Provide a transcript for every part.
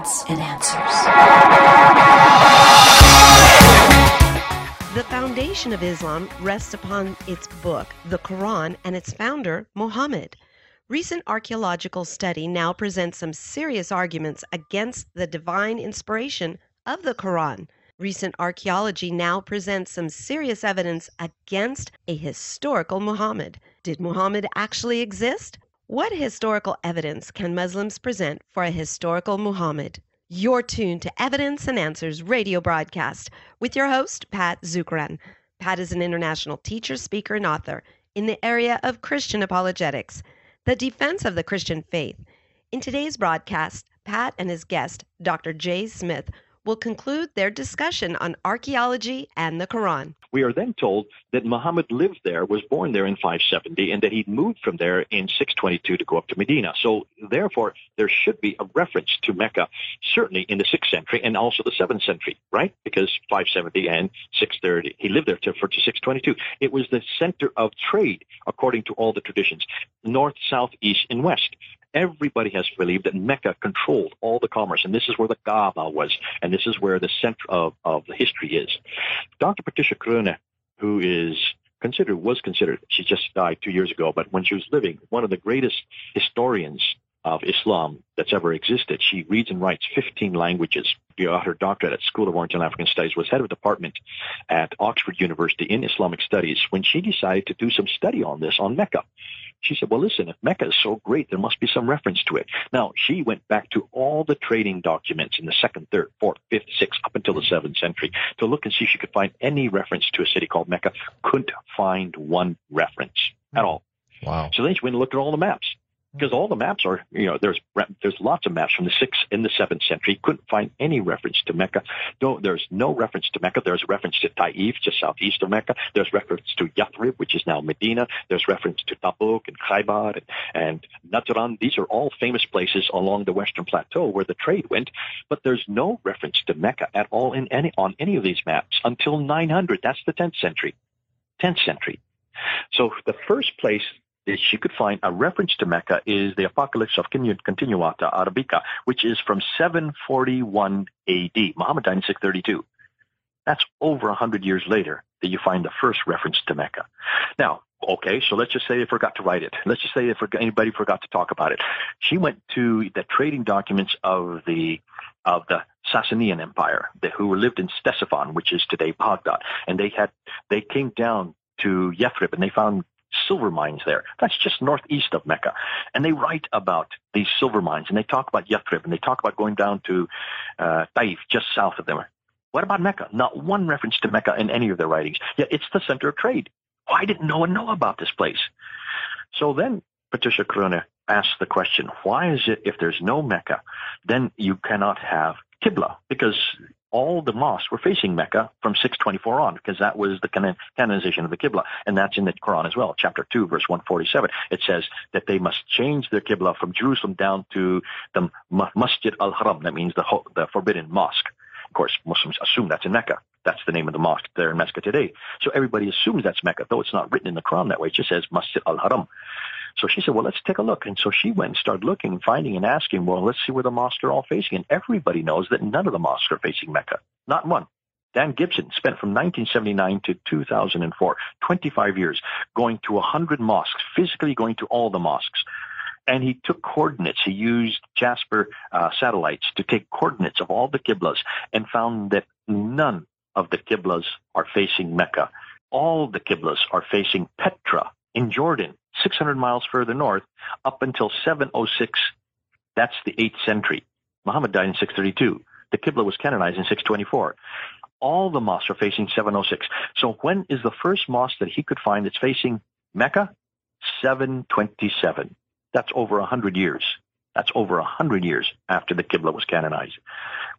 evidence and answers. The foundation of Islam rests upon its book, the Quran, and its founder, Muhammad. Recent archaeological study now presents some serious arguments against the divine inspiration of the Quran. Recent archaeology now presents some serious evidence against a historical Muhammad. Did Muhammad actually exist? What historical evidence can Muslims present for a historical Muhammad? You're tuned to Evidence and Answers radio broadcast with your host, Pat Zukeran. Pat is an international teacher, speaker, and author in the area of Christian apologetics the defense of the Christian faith. In today's broadcast, Pat and his guest, Dr. Jay Smith, will conclude their discussion on archaeology and the Quran. We are then told that Muhammad lived there, was born there in 570, and that he moved from there in 622 to go up to Medina. So, therefore, there should be a reference to Mecca, certainly in the 6th century and also the 7th century, right? Because 570 and 630, he lived there to 622. It was the center of trade, according to all the traditions, north, south, east, and west everybody has believed that Mecca controlled all the commerce, and this is where the Kaaba was, and this is where the center of, of the history is. Dr. Patricia Crone, who is considered, was considered, she just died two years ago, but when she was living, one of the greatest historians of Islam that's ever existed. She reads and writes 15 languages. Got her doctorate at School of Oriental African Studies, was head of department at Oxford University in Islamic Studies when she decided to do some study on this, on Mecca. She said, well, listen, if Mecca is so great, there must be some reference to it. Now, she went back to all the trading documents in the second, third, fourth, fifth, sixth, up until the seventh century to look and see if she could find any reference to a city called Mecca. Couldn't find one reference at hmm. all. Wow. So then she went and looked at all the maps because all the maps are, you know, there's there's lots of maps from the sixth and the seventh century. Couldn't find any reference to Mecca. No, there's no reference to Mecca. There's reference to Taif, just southeast of Mecca. There's reference to Yathrib, which is now Medina. There's reference to Tabuk and Khaybar and, and. These are all famous places along the western plateau where the trade went. But there's no reference to Mecca at all in any on any of these maps until 900. That's the 10th century. 10th century. So the first place she could find a reference to Mecca is the Apocalypse of Continuata Arabica, which is from 741 AD. Muhammad died in 632. That's over 100 years later that you find the first reference to Mecca. Now, okay, so let's just say they forgot to write it. Let's just say if anybody forgot to talk about it. She went to the trading documents of the of the Sasanian Empire, the, who lived in Ctesiphon, which is today Baghdad, and they had they came down to Yathrib and they found silver mines there. That's just northeast of Mecca. And they write about these silver mines and they talk about Yathrib and they talk about going down to uh, Taif, just south of them. What about Mecca? Not one reference to Mecca in any of their writings. Yet it's the center of trade. Why didn't no one know about this place? So then Patricia Crone asked the question, why is it if there's no Mecca, then you cannot have Qibla? Because all the mosques were facing Mecca from 624 on, because that was the canonization of the Qibla. And that's in the Quran as well, chapter 2, verse 147. It says that they must change their Qibla from Jerusalem down to the Masjid al-Haram. That means the, the forbidden mosque. Of course, Muslims assume that's in Mecca. That's the name of the mosque there in Mecca today. So everybody assumes that's Mecca, though it's not written in the Quran that way. It just says Masjid al-Haram. So she said, well, let's take a look. And so she went and started looking, and finding and asking, well, let's see where the mosques are all facing. And everybody knows that none of the mosques are facing Mecca. Not one. Dan Gibson spent from 1979 to 2004, 25 years, going to 100 mosques, physically going to all the mosques. And he took coordinates. He used Jasper uh, satellites to take coordinates of all the Qiblas and found that none of the Qiblas are facing Mecca. All the Qiblas are facing Petra in Jordan, 600 miles further north, up until 706. That's the 8th century. Muhammad died in 632. The Qibla was canonized in 624. All the mosques are facing 706. So when is the first mosque that he could find that's facing Mecca? 727. That's over 100 years. That's over 100 years after the Qibla was canonized.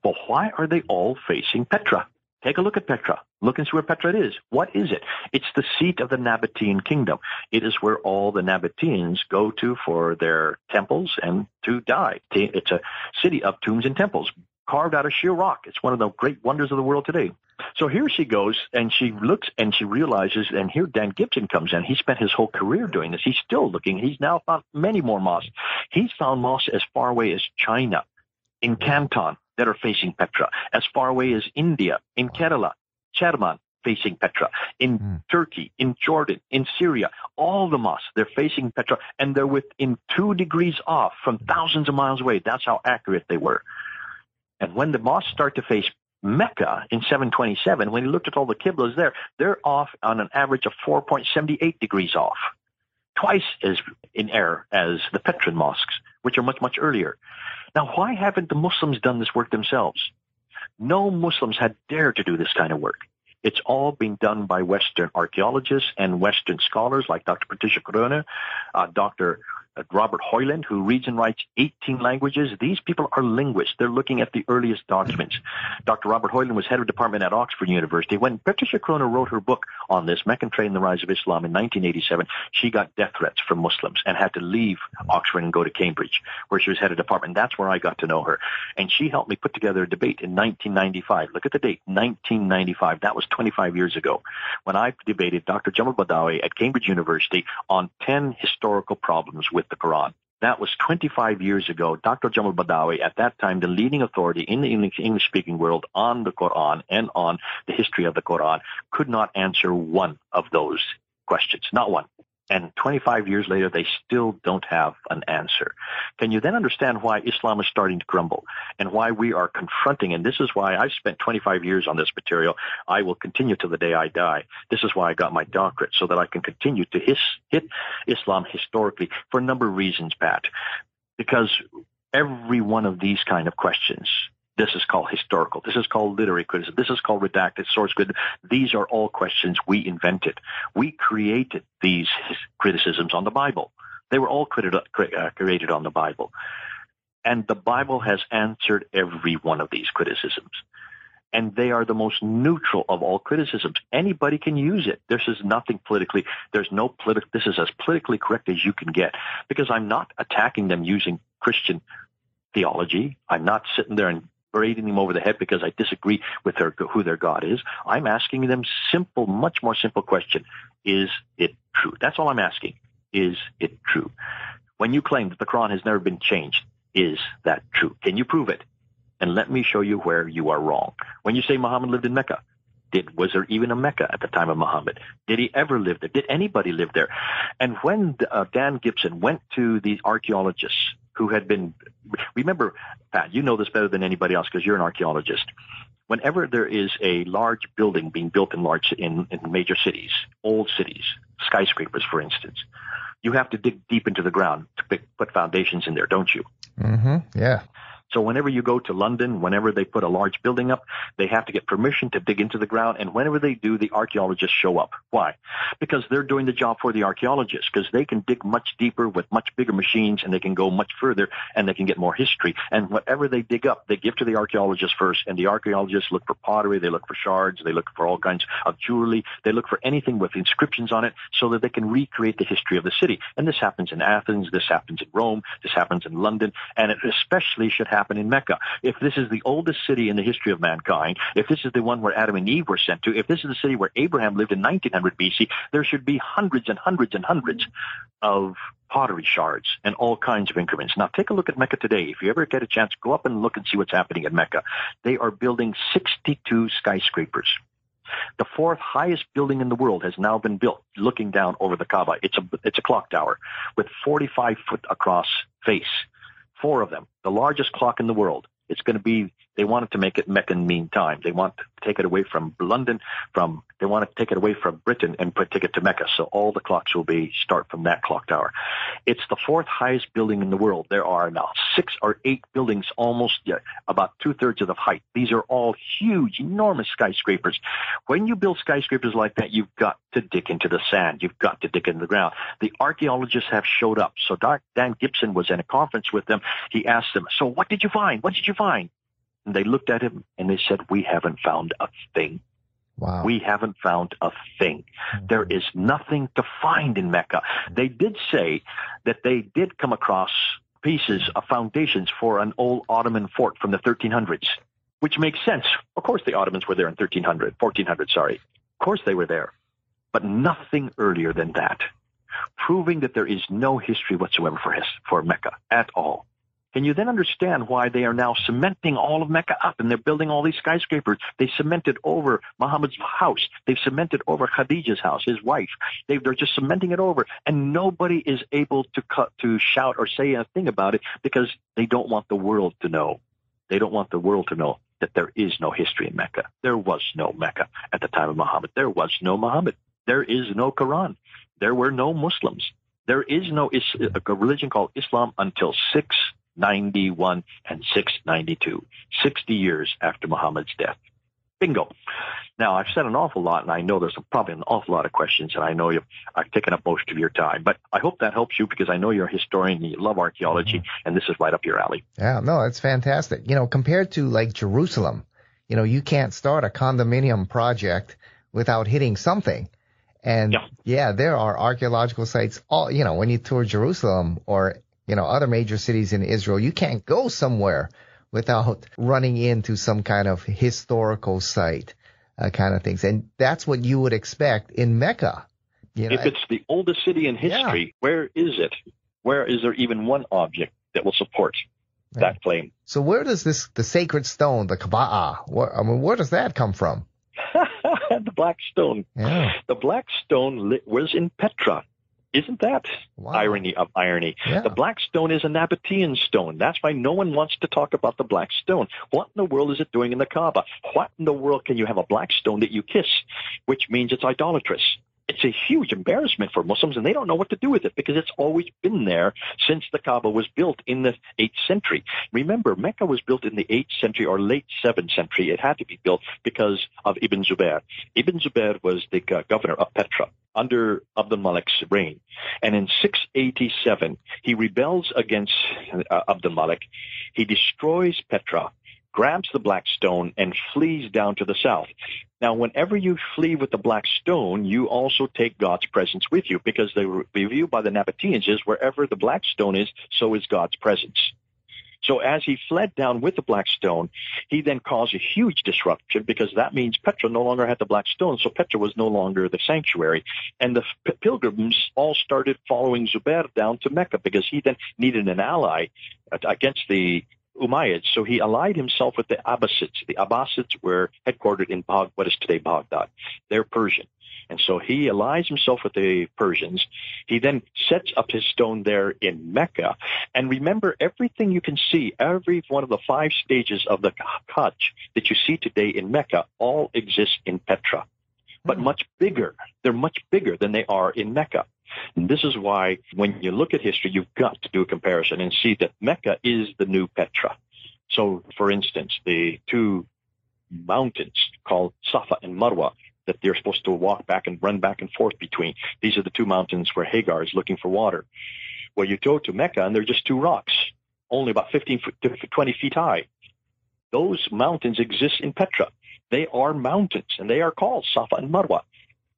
Well, why are they all facing Petra? Take a look at Petra. Look and see where Petra is. What is it? It's the seat of the Nabatean kingdom. It is where all the Nabateans go to for their temples and to die. It's a city of tombs and temples carved out of sheer rock. It's one of the great wonders of the world today. So here she goes and she looks and she realizes, and here Dan Gibson comes in. He spent his whole career doing this. He's still looking. He's now found many more mosques. He's found mosques as far away as China in Canton that are facing Petra, as far away as India, in Kerala, Cherman, facing Petra, in mm. Turkey, in Jordan, in Syria, all the mosques, they're facing Petra, and they're within two degrees off from thousands of miles away. That's how accurate they were. And when the mosques start to face Mecca in 727, when he looked at all the Qiblas there, they're off on an average of 4.78 degrees off, twice as in error as the Petran mosques, which are much, much earlier. Now, why haven't the Muslims done this work themselves? No Muslims had dared to do this kind of work. It's all being done by Western archaeologists and Western scholars like Dr. Patricia Crone, uh, Dr. Uh, Robert Hoyland, who reads and writes 18 languages. These people are linguists. They're looking at the earliest documents. Dr. Robert Hoyland was head of department at Oxford University. When Patricia Crone wrote her book on this, Trade and the Rise of Islam in 1987, she got death threats from Muslims and had to leave Oxford and go to Cambridge, where she was head of department. That's where I got to know her. And she helped me put together a debate in 1995. Look at the date, 1995. That was 25 years ago, when I debated Dr. Jamal Badawi at Cambridge University on 10 historical problems with with the Quran. That was 25 years ago. Dr. Jamal Badawi, at that time the leading authority in the English speaking world on the Quran and on the history of the Quran, could not answer one of those questions. Not one. And 25 years later, they still don't have an answer. Can you then understand why Islam is starting to crumble and why we are confronting? And this is why I've spent 25 years on this material. I will continue to the day I die. This is why I got my doctorate so that I can continue to his, hit Islam historically for a number of reasons, Pat. Because every one of these kind of questions this is called historical. This is called literary criticism. This is called redacted source criticism. These are all questions we invented. We created these criticisms on the Bible. They were all uh, created on the Bible. And the Bible has answered every one of these criticisms. And they are the most neutral of all criticisms. Anybody can use it. This is nothing politically, there's no political, this is as politically correct as you can get because I'm not attacking them using Christian theology. I'm not sitting there and berating them over the head because I disagree with their, who their God is. I'm asking them simple, much more simple question. Is it true? That's all I'm asking. Is it true? When you claim that the Quran has never been changed, is that true? Can you prove it? And let me show you where you are wrong. When you say Muhammad lived in Mecca, did was there even a Mecca at the time of Muhammad? Did he ever live there? Did anybody live there? And when uh, Dan Gibson went to the archaeologists who had been, remember, Pat, you know this better than anybody else because you're an archaeologist. Whenever there is a large building being built in large in, in major cities, old cities, skyscrapers, for instance, you have to dig deep into the ground to pick, put foundations in there, don't you? Mm-hmm. Yeah. So whenever you go to London, whenever they put a large building up, they have to get permission to dig into the ground. And whenever they do, the archaeologists show up. Why? Because they're doing the job for the archaeologists because they can dig much deeper with much bigger machines and they can go much further and they can get more history. And whatever they dig up, they give to the archaeologists first. And the archaeologists look for pottery. They look for shards. They look for all kinds of jewelry. They look for anything with inscriptions on it so that they can recreate the history of the city. And this happens in Athens. This happens in Rome. This happens in London. And it especially should happen happen in Mecca. If this is the oldest city in the history of mankind, if this is the one where Adam and Eve were sent to, if this is the city where Abraham lived in 1900 BC, there should be hundreds and hundreds and hundreds of pottery shards and all kinds of increments. Now take a look at Mecca today. If you ever get a chance, go up and look and see what's happening at Mecca. They are building 62 skyscrapers. The fourth highest building in the world has now been built looking down over the Kaaba. It's a, it's a clock tower with 45 foot across face four of them, the largest clock in the world. It's going to be, they wanted to make it Meccan mean time. They want to take it away from London, from, they want to take it away from Britain and put, take it to Mecca. So all the clocks will be, start from that clock tower. It's the fourth highest building in the world. There are now six or eight buildings almost yeah, about two thirds of the height. These are all huge, enormous skyscrapers. When you build skyscrapers like that, you've got to dig into the sand. You've got to dig into the ground. The archaeologists have showed up. So Dan Gibson was in a conference with them. He asked them, so what did you find? What did you find? And they looked at him and they said, we haven't found a thing. Wow. We haven't found a thing. Mm-hmm. There is nothing to find in Mecca. They did say that they did come across pieces of foundations for an old Ottoman fort from the 1300s, which makes sense. Of course, the Ottomans were there in 1300, 1400, sorry. Of course, they were there, but nothing earlier than that, proving that there is no history whatsoever for his, for Mecca at all. Can you then understand why they are now cementing all of Mecca up and they're building all these skyscrapers? They cemented over Muhammad's house. They've cemented over Khadijah's house, his wife. They, are just cementing it over, and nobody is able to cut, to shout or say a thing about it because they don't want the world to know. They don't want the world to know that there is no history in Mecca. There was no Mecca at the time of Muhammad. There was no Muhammad. There is no Quran. There were no Muslims. There is no is- a religion called Islam until 691 and 692, 60 years after Muhammad's death. Bingo. Now, I've said an awful lot, and I know there's probably an awful lot of questions, and I know you, I've taken up most of your time, but I hope that helps you because I know you're a historian and you love archeology, mm-hmm. and this is right up your alley. Yeah, no, it's fantastic. You know, compared to like Jerusalem, you know, you can't start a condominium project without hitting something. And yeah. yeah, there are archaeological sites all, you know, when you tour Jerusalem or, you know, other major cities in Israel, you can't go somewhere without running into some kind of historical site, uh, kind of things. And that's what you would expect in Mecca. You know, if it's the oldest city in history, yeah. where is it? Where is there even one object that will support that claim? So where does this, the sacred stone, the Kaaba, where, I mean, where does that come from? the black stone. Yeah. The black stone was in Petra. Isn't that wow. irony of irony? Yeah. The black stone is a Nabatean stone. That's why no one wants to talk about the black stone. What in the world is it doing in the Kaaba? What in the world can you have a black stone that you kiss, which means it's idolatrous? It's a huge embarrassment for Muslims, and they don't know what to do with it because it's always been there since the Kaaba was built in the 8th century. Remember, Mecca was built in the 8th century or late 7th century. It had to be built because of Ibn Zubair. Ibn Zubair was the governor of Petra under Abdul Malik's reign. And in 687, he rebels against uh, Abdul Malik. He destroys Petra grabs the black stone and flees down to the south. Now, whenever you flee with the black stone, you also take God's presence with you because the review by the Nabateans is wherever the black stone is, so is God's presence. So as he fled down with the black stone, he then caused a huge disruption because that means Petra no longer had the black stone. So Petra was no longer the sanctuary. And the p- pilgrims all started following Zubair down to Mecca because he then needed an ally uh, against the Umayyads. So he allied himself with the Abbasids. The Abbasids were headquartered in what is today Baghdad. They're Persian. And so he allies himself with the Persians. He then sets up his stone there in Mecca. And remember, everything you can see, every one of the five stages of the Hajj that you see today in Mecca, all exist in Petra, but mm. much bigger. They're much bigger than they are in Mecca. And this is why when you look at history, you've got to do a comparison and see that Mecca is the new Petra. So, for instance, the two mountains called Safa and Marwa that they're supposed to walk back and run back and forth between. These are the two mountains where Hagar is looking for water. Well, you go to Mecca and they're just two rocks, only about 15 to 20 feet high. Those mountains exist in Petra. They are mountains and they are called Safa and Marwa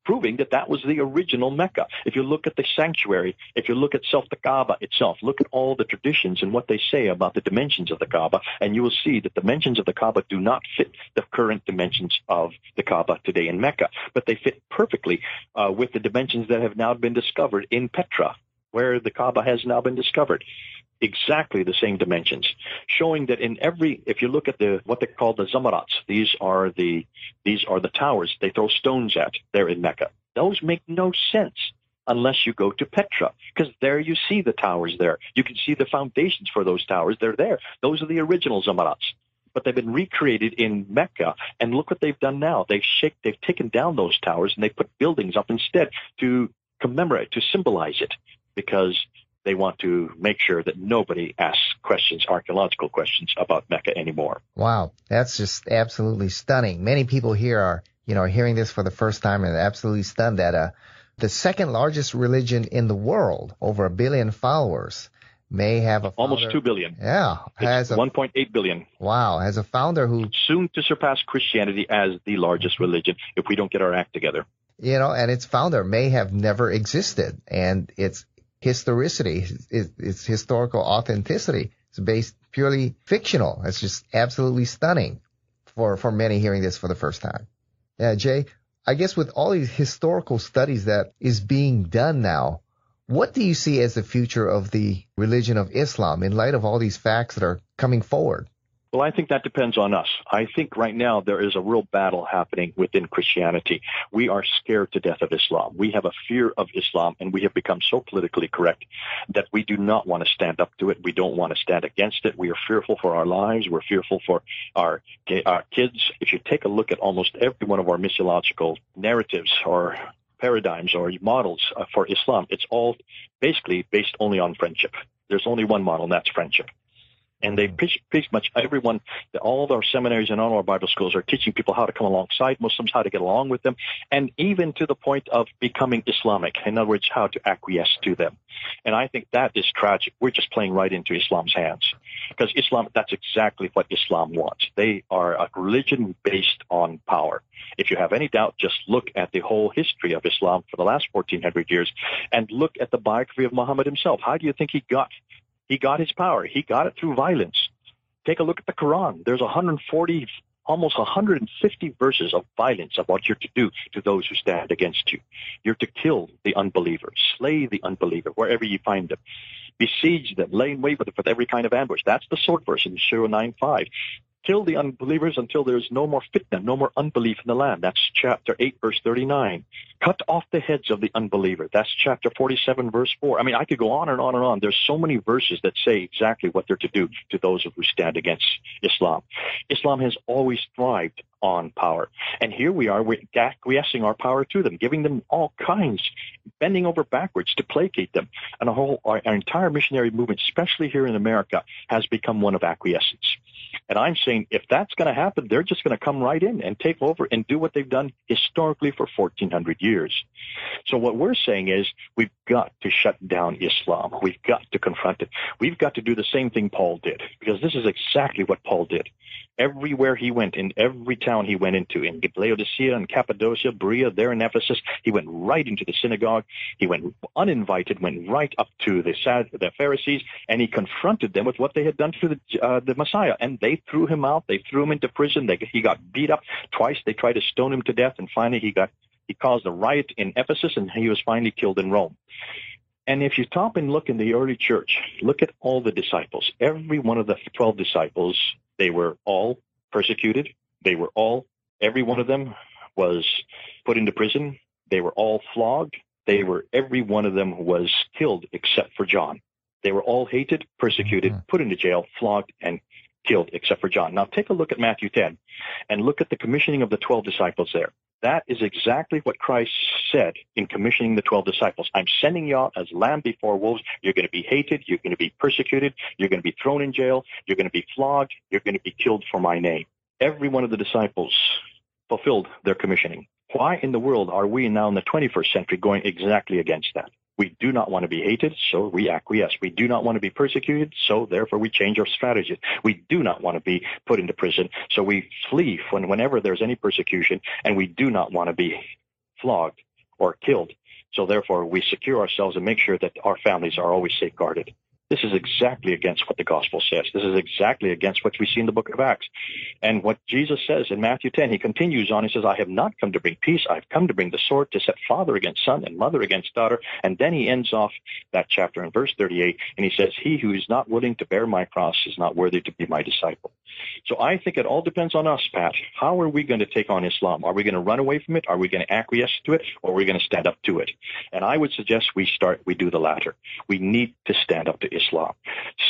proving that that was the original Mecca. If you look at the sanctuary, if you look at self the Kaaba itself, look at all the traditions and what they say about the dimensions of the Kaaba, and you will see that the dimensions of the Kaaba do not fit the current dimensions of the Kaaba today in Mecca, but they fit perfectly uh, with the dimensions that have now been discovered in Petra, where the Kaaba has now been discovered exactly the same dimensions, showing that in every, if you look at the what they call the zamarats, these are the these are the towers they throw stones at there in Mecca. Those make no sense unless you go to Petra, because there you see the towers there. You can see the foundations for those towers. They're there. Those are the original zamarats. But they've been recreated in Mecca, and look what they've done now. They've shake, they've taken down those towers and they put buildings up instead to commemorate, to symbolize it, because they want to make sure that nobody asks questions, archaeological questions about Mecca anymore. Wow, that's just absolutely stunning. Many people here are, you know, hearing this for the first time and absolutely stunned that uh, the second largest religion in the world, over a billion followers, may have a founder, almost two billion. Yeah, has 1.8 billion. Wow, has a founder who soon to surpass Christianity as the largest religion if we don't get our act together. You know, and its founder may have never existed, and its historicity, its historical authenticity. It's based purely fictional. It's just absolutely stunning for, for many hearing this for the first time. Yeah, Jay, I guess with all these historical studies that is being done now, What do you see as the future of the religion of Islam in light of all these facts that are coming forward? Well, I think that depends on us. I think right now there is a real battle happening within Christianity. We are scared to death of Islam. We have a fear of Islam, and we have become so politically correct that we do not want to stand up to it. We don't want to stand against it. We are fearful for our lives. We're fearful for our, our kids. If you take a look at almost every one of our missiological narratives or paradigms or models uh, for Islam, it's all basically based only on friendship. There's only one model, and that's friendship and they pretty, pretty much everyone, all of our seminaries and all our Bible schools are teaching people how to come alongside Muslims, how to get along with them, and even to the point of becoming Islamic. In other words, how to acquiesce to them. And I think that is tragic. We're just playing right into Islam's hands because Islam, that's exactly what Islam wants. They are a religion based on power. If you have any doubt, just look at the whole history of Islam for the last 1400 years and look at the biography of Muhammad himself. How do you think he got he got his power. He got it through violence. Take a look at the Quran. There's 140, almost 150 verses of violence of what you're to do to those who stand against you. You're to kill the unbeliever, slay the unbeliever wherever you find them, besiege them, lay in wait with every kind of ambush. That's the sword verse in Surah 9.5 kill the unbelievers until there is no more fitna, no more unbelief in the land. That's chapter 8, verse 39. Cut off the heads of the unbeliever. That's chapter 47, verse 4. I mean, I could go on and on and on. There's so many verses that say exactly what they're to do to those who stand against Islam. Islam has always thrived on power. And here we are, we're acquiescing our power to them, giving them all kinds, bending over backwards to placate them. And whole, our, our entire missionary movement, especially here in America, has become one of acquiescence. And I'm saying if that's going to happen, they're just going to come right in and take over and do what they've done historically for 1400 years. So what we're saying is we've got to shut down Islam. We've got to confront it. We've got to do the same thing Paul did because this is exactly what Paul did. Everywhere he went, in every town he went into, in Laodicea and Cappadocia, Berea, there in Ephesus, he went right into the synagogue. He went uninvited, went right up to the, the Pharisees, and he confronted them with what they had done to the, uh, the Messiah. And they threw him out. They threw him into prison. They, he got beat up twice. They tried to stone him to death, and finally he got he caused a riot in Ephesus, and he was finally killed in Rome. And if you stop and look in the early church, look at all the disciples. Every one of the 12 disciples, they were all persecuted. They were all, every one of them was put into prison. They were all flogged. They were, every one of them was killed except for John. They were all hated, persecuted, mm-hmm. put into jail, flogged, and killed except for John. Now take a look at Matthew 10 and look at the commissioning of the 12 disciples there. That is exactly what Christ said in commissioning the 12 disciples. I'm sending you out as lamb before wolves. You're going to be hated. You're going to be persecuted. You're going to be thrown in jail. You're going to be flogged. You're going to be killed for my name. Every one of the disciples fulfilled their commissioning. Why in the world are we now in the 21st century going exactly against that? We do not want to be hated, so we acquiesce. We do not want to be persecuted, so therefore we change our strategies. We do not want to be put into prison, so we flee when, whenever there's any persecution, and we do not want to be flogged or killed. So therefore we secure ourselves and make sure that our families are always safeguarded. This is exactly against what the gospel says. This is exactly against what we see in the book of Acts. And what Jesus says in Matthew 10, he continues on, he says, I have not come to bring peace. I've come to bring the sword to set father against son and mother against daughter. And then he ends off that chapter in verse 38, and he says, he who is not willing to bear my cross is not worthy to be my disciple. So I think it all depends on us, Pat. How are we going to take on Islam? Are we going to run away from it? Are we going to acquiesce to it? Or are we going to stand up to it? And I would suggest we start, we do the latter. We need to stand up to Islam. Islam,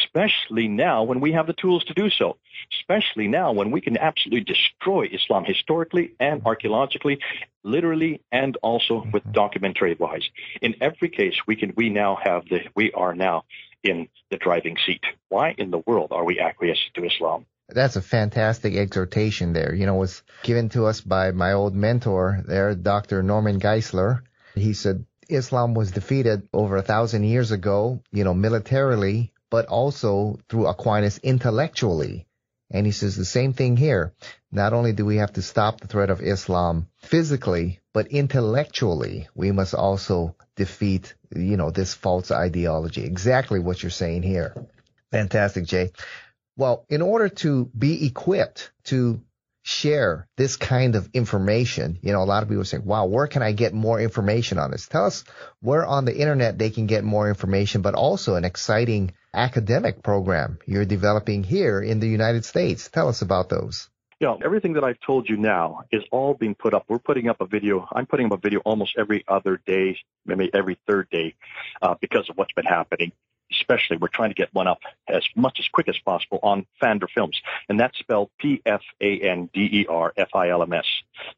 especially now when we have the tools to do so, especially now when we can absolutely destroy Islam historically and archaeologically, literally and also with mm-hmm. documentary wise. In every case, we can we now have the we are now in the driving seat. Why in the world are we acquiescing to Islam? That's a fantastic exhortation there. You know, it was given to us by my old mentor there, Dr. Norman Geisler. He said, Islam was defeated over a thousand years ago, you know, militarily, but also through Aquinas intellectually. And he says the same thing here. Not only do we have to stop the threat of Islam physically, but intellectually, we must also defeat, you know, this false ideology. Exactly what you're saying here. Fantastic, Jay. Well, in order to be equipped to share this kind of information, you know, a lot of people saying, wow, where can I get more information on this? Tell us where on the internet they can get more information, but also an exciting academic program you're developing here in the United States. Tell us about those. Yeah, everything that I've told you now is all being put up. We're putting up a video. I'm putting up a video almost every other day, maybe every third day, uh, because of what's been happening especially, we're trying to get one up as much as quick as possible on Pfander Films, and that's spelled P-F-A-N-D-E-R-F-I-L-M-S.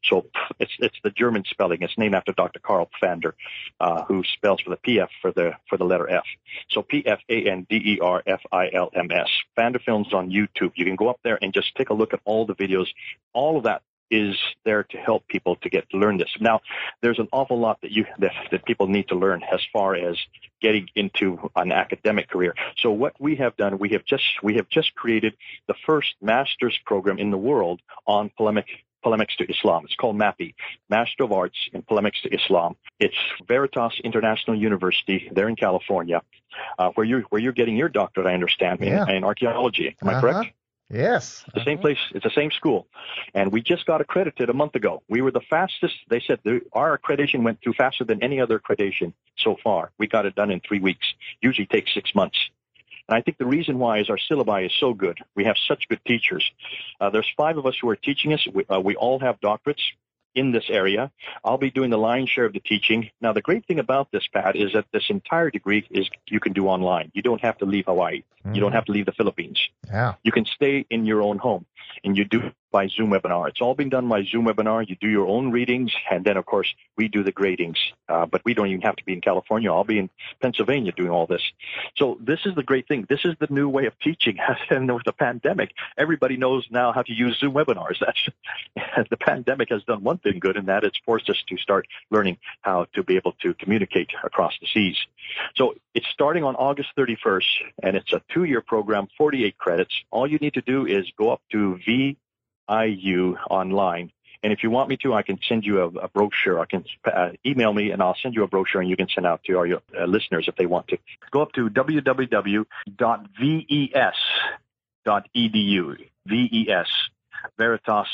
So it's it's the German spelling. It's named after Dr. Karl Pfander, uh, who spells for the P-F for the for the letter F. So P-F-A-N-D-E-R-F-I-L-M-S. Pfander Films on YouTube. You can go up there and just take a look at all the videos. All of that is there to help people to get to learn this. Now, there's an awful lot that you that, that people need to learn as far as getting into an academic career. So what we have done, we have just we have just created the first master's program in the world on polemic polemics to Islam. It's called MAPI, Master of Arts in Polemics to Islam. It's Veritas International University there in California, uh, where you're where you're getting your doctorate. I understand yeah. in, in archaeology. Am uh-huh. I correct? Yes. It's the same place. It's the same school. And we just got accredited a month ago. We were the fastest. They said the, our accreditation went through faster than any other accreditation so far. We got it done in three weeks. Usually takes six months. And I think the reason why is our syllabi is so good. We have such good teachers. Uh, there's five of us who are teaching us. We, uh, we all have doctorates in this area. I'll be doing the lion's share of the teaching. Now, the great thing about this, Pat, is that this entire degree is you can do online. You don't have to leave Hawaii. Mm-hmm. You don't mm-hmm. have to leave the Philippines. Yeah. You can stay in your own home, and you do by Zoom webinar. It's all been done by Zoom webinar. You do your own readings, and then, of course, we do the gradings. Uh, but we don't even have to be in California. I'll be in Pennsylvania doing all this. So this is the great thing. This is the new way of teaching. and with the pandemic, everybody knows now how to use Zoom webinars. That's the pandemic has done one thing good, and that it's forced us to start learning how to be able to communicate across the seas. So it's starting on August 31st, and it's a two-year program, 48 credits. All you need to do is go up to V IU online. And if you want me to, I can send you a, a brochure. I can uh, email me and I'll send you a brochure and you can send out to our uh, listeners if they want to. Go up to www.ves.edu. VES, Veritas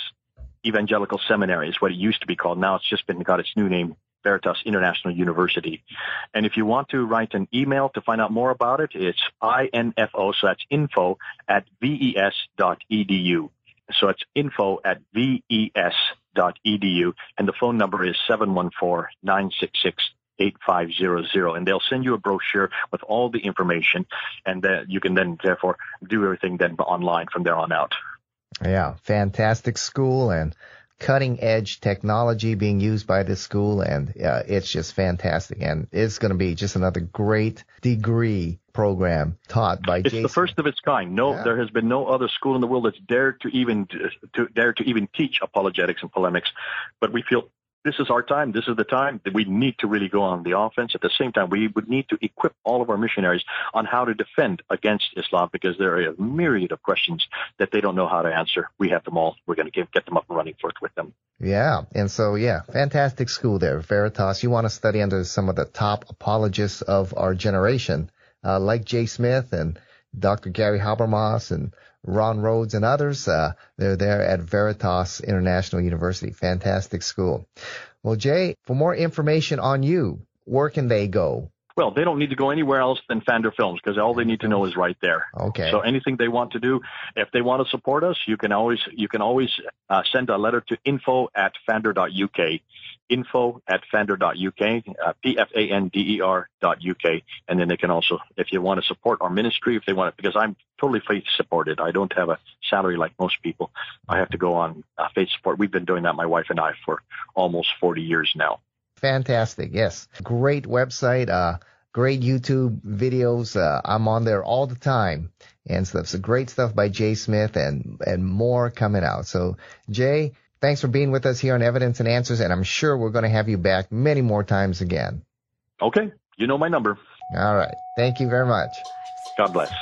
Evangelical Seminary is what it used to be called. Now it's just been got its new name, Veritas International University. And if you want to write an email to find out more about it, it's info, so that's info at ves.edu. So it's info at ves.edu, and the phone number is 714-966-8500, and they'll send you a brochure with all the information, and then you can then therefore do everything then online from there on out. Yeah, fantastic school and cutting edge technology being used by this school, and uh, it's just fantastic. And it's going to be just another great degree program taught by. It's Jason. the first of its kind. No, yeah. there has been no other school in the world that's dared to even to, to dare to even teach apologetics and polemics. But we feel this is our time. This is the time that we need to really go on the offense. At the same time, we would need to equip all of our missionaries on how to defend against Islam because there are a myriad of questions that they don't know how to answer. We have them all. We're going to get them up and running forth with them. Yeah. And so, yeah, fantastic school there, Veritas. You want to study under some of the top apologists of our generation, uh, like Jay Smith and Dr. Gary Habermas and Ron Rhodes and others. Uh, they're there at Veritas International University. Fantastic school. Well, Jay, for more information on you, where can they go? Well, they don't need to go anywhere else than Pfander Films because all they need to know is right there. Okay. So anything they want to do, if they want to support us, you can always you can always uh, send a letter to info at pfander.uk info at pfander.uk, uh, P-F-A-N-D-E-R dot UK. And then they can also, if you want to support our ministry, if they want it, because I'm totally faith supported. I don't have a salary like most people. I have to go on uh, faith support. We've been doing that, my wife and I, for almost 40 years now. Fantastic. Yes. Great website. Uh, great YouTube videos. Uh, I'm on there all the time and stuff. So great stuff by Jay Smith and, and more coming out. So Jay, Thanks for being with us here on Evidence and Answers, and I'm sure we're going to have you back many more times again. Okay. You know my number. All right. Thank you very much. God bless.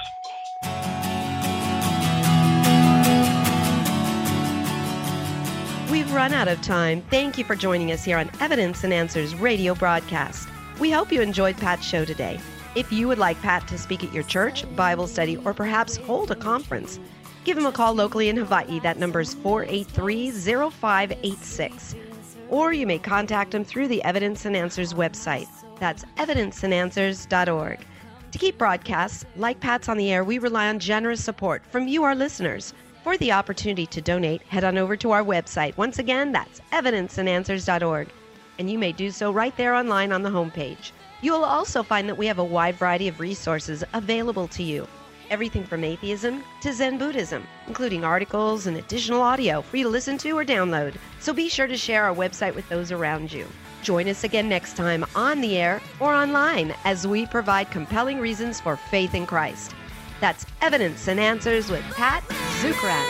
We've run out of time. Thank you for joining us here on Evidence and Answers radio broadcast. We hope you enjoyed Pat's show today. If you would like Pat to speak at your church, Bible study, or perhaps hold a conference, Give him a call locally in Hawaii. That number is 483 0586. Or you may contact him through the Evidence and Answers website. That's evidenceandanswers.org. To keep broadcasts like Pat's on the air, we rely on generous support from you, our listeners. For the opportunity to donate, head on over to our website. Once again, that's evidenceandanswers.org. And you may do so right there online on the homepage. You will also find that we have a wide variety of resources available to you. Everything from atheism to Zen Buddhism, including articles and additional audio for you to listen to or download. So be sure to share our website with those around you. Join us again next time on the air or online as we provide compelling reasons for faith in Christ. That's Evidence and Answers with Pat Zukeran.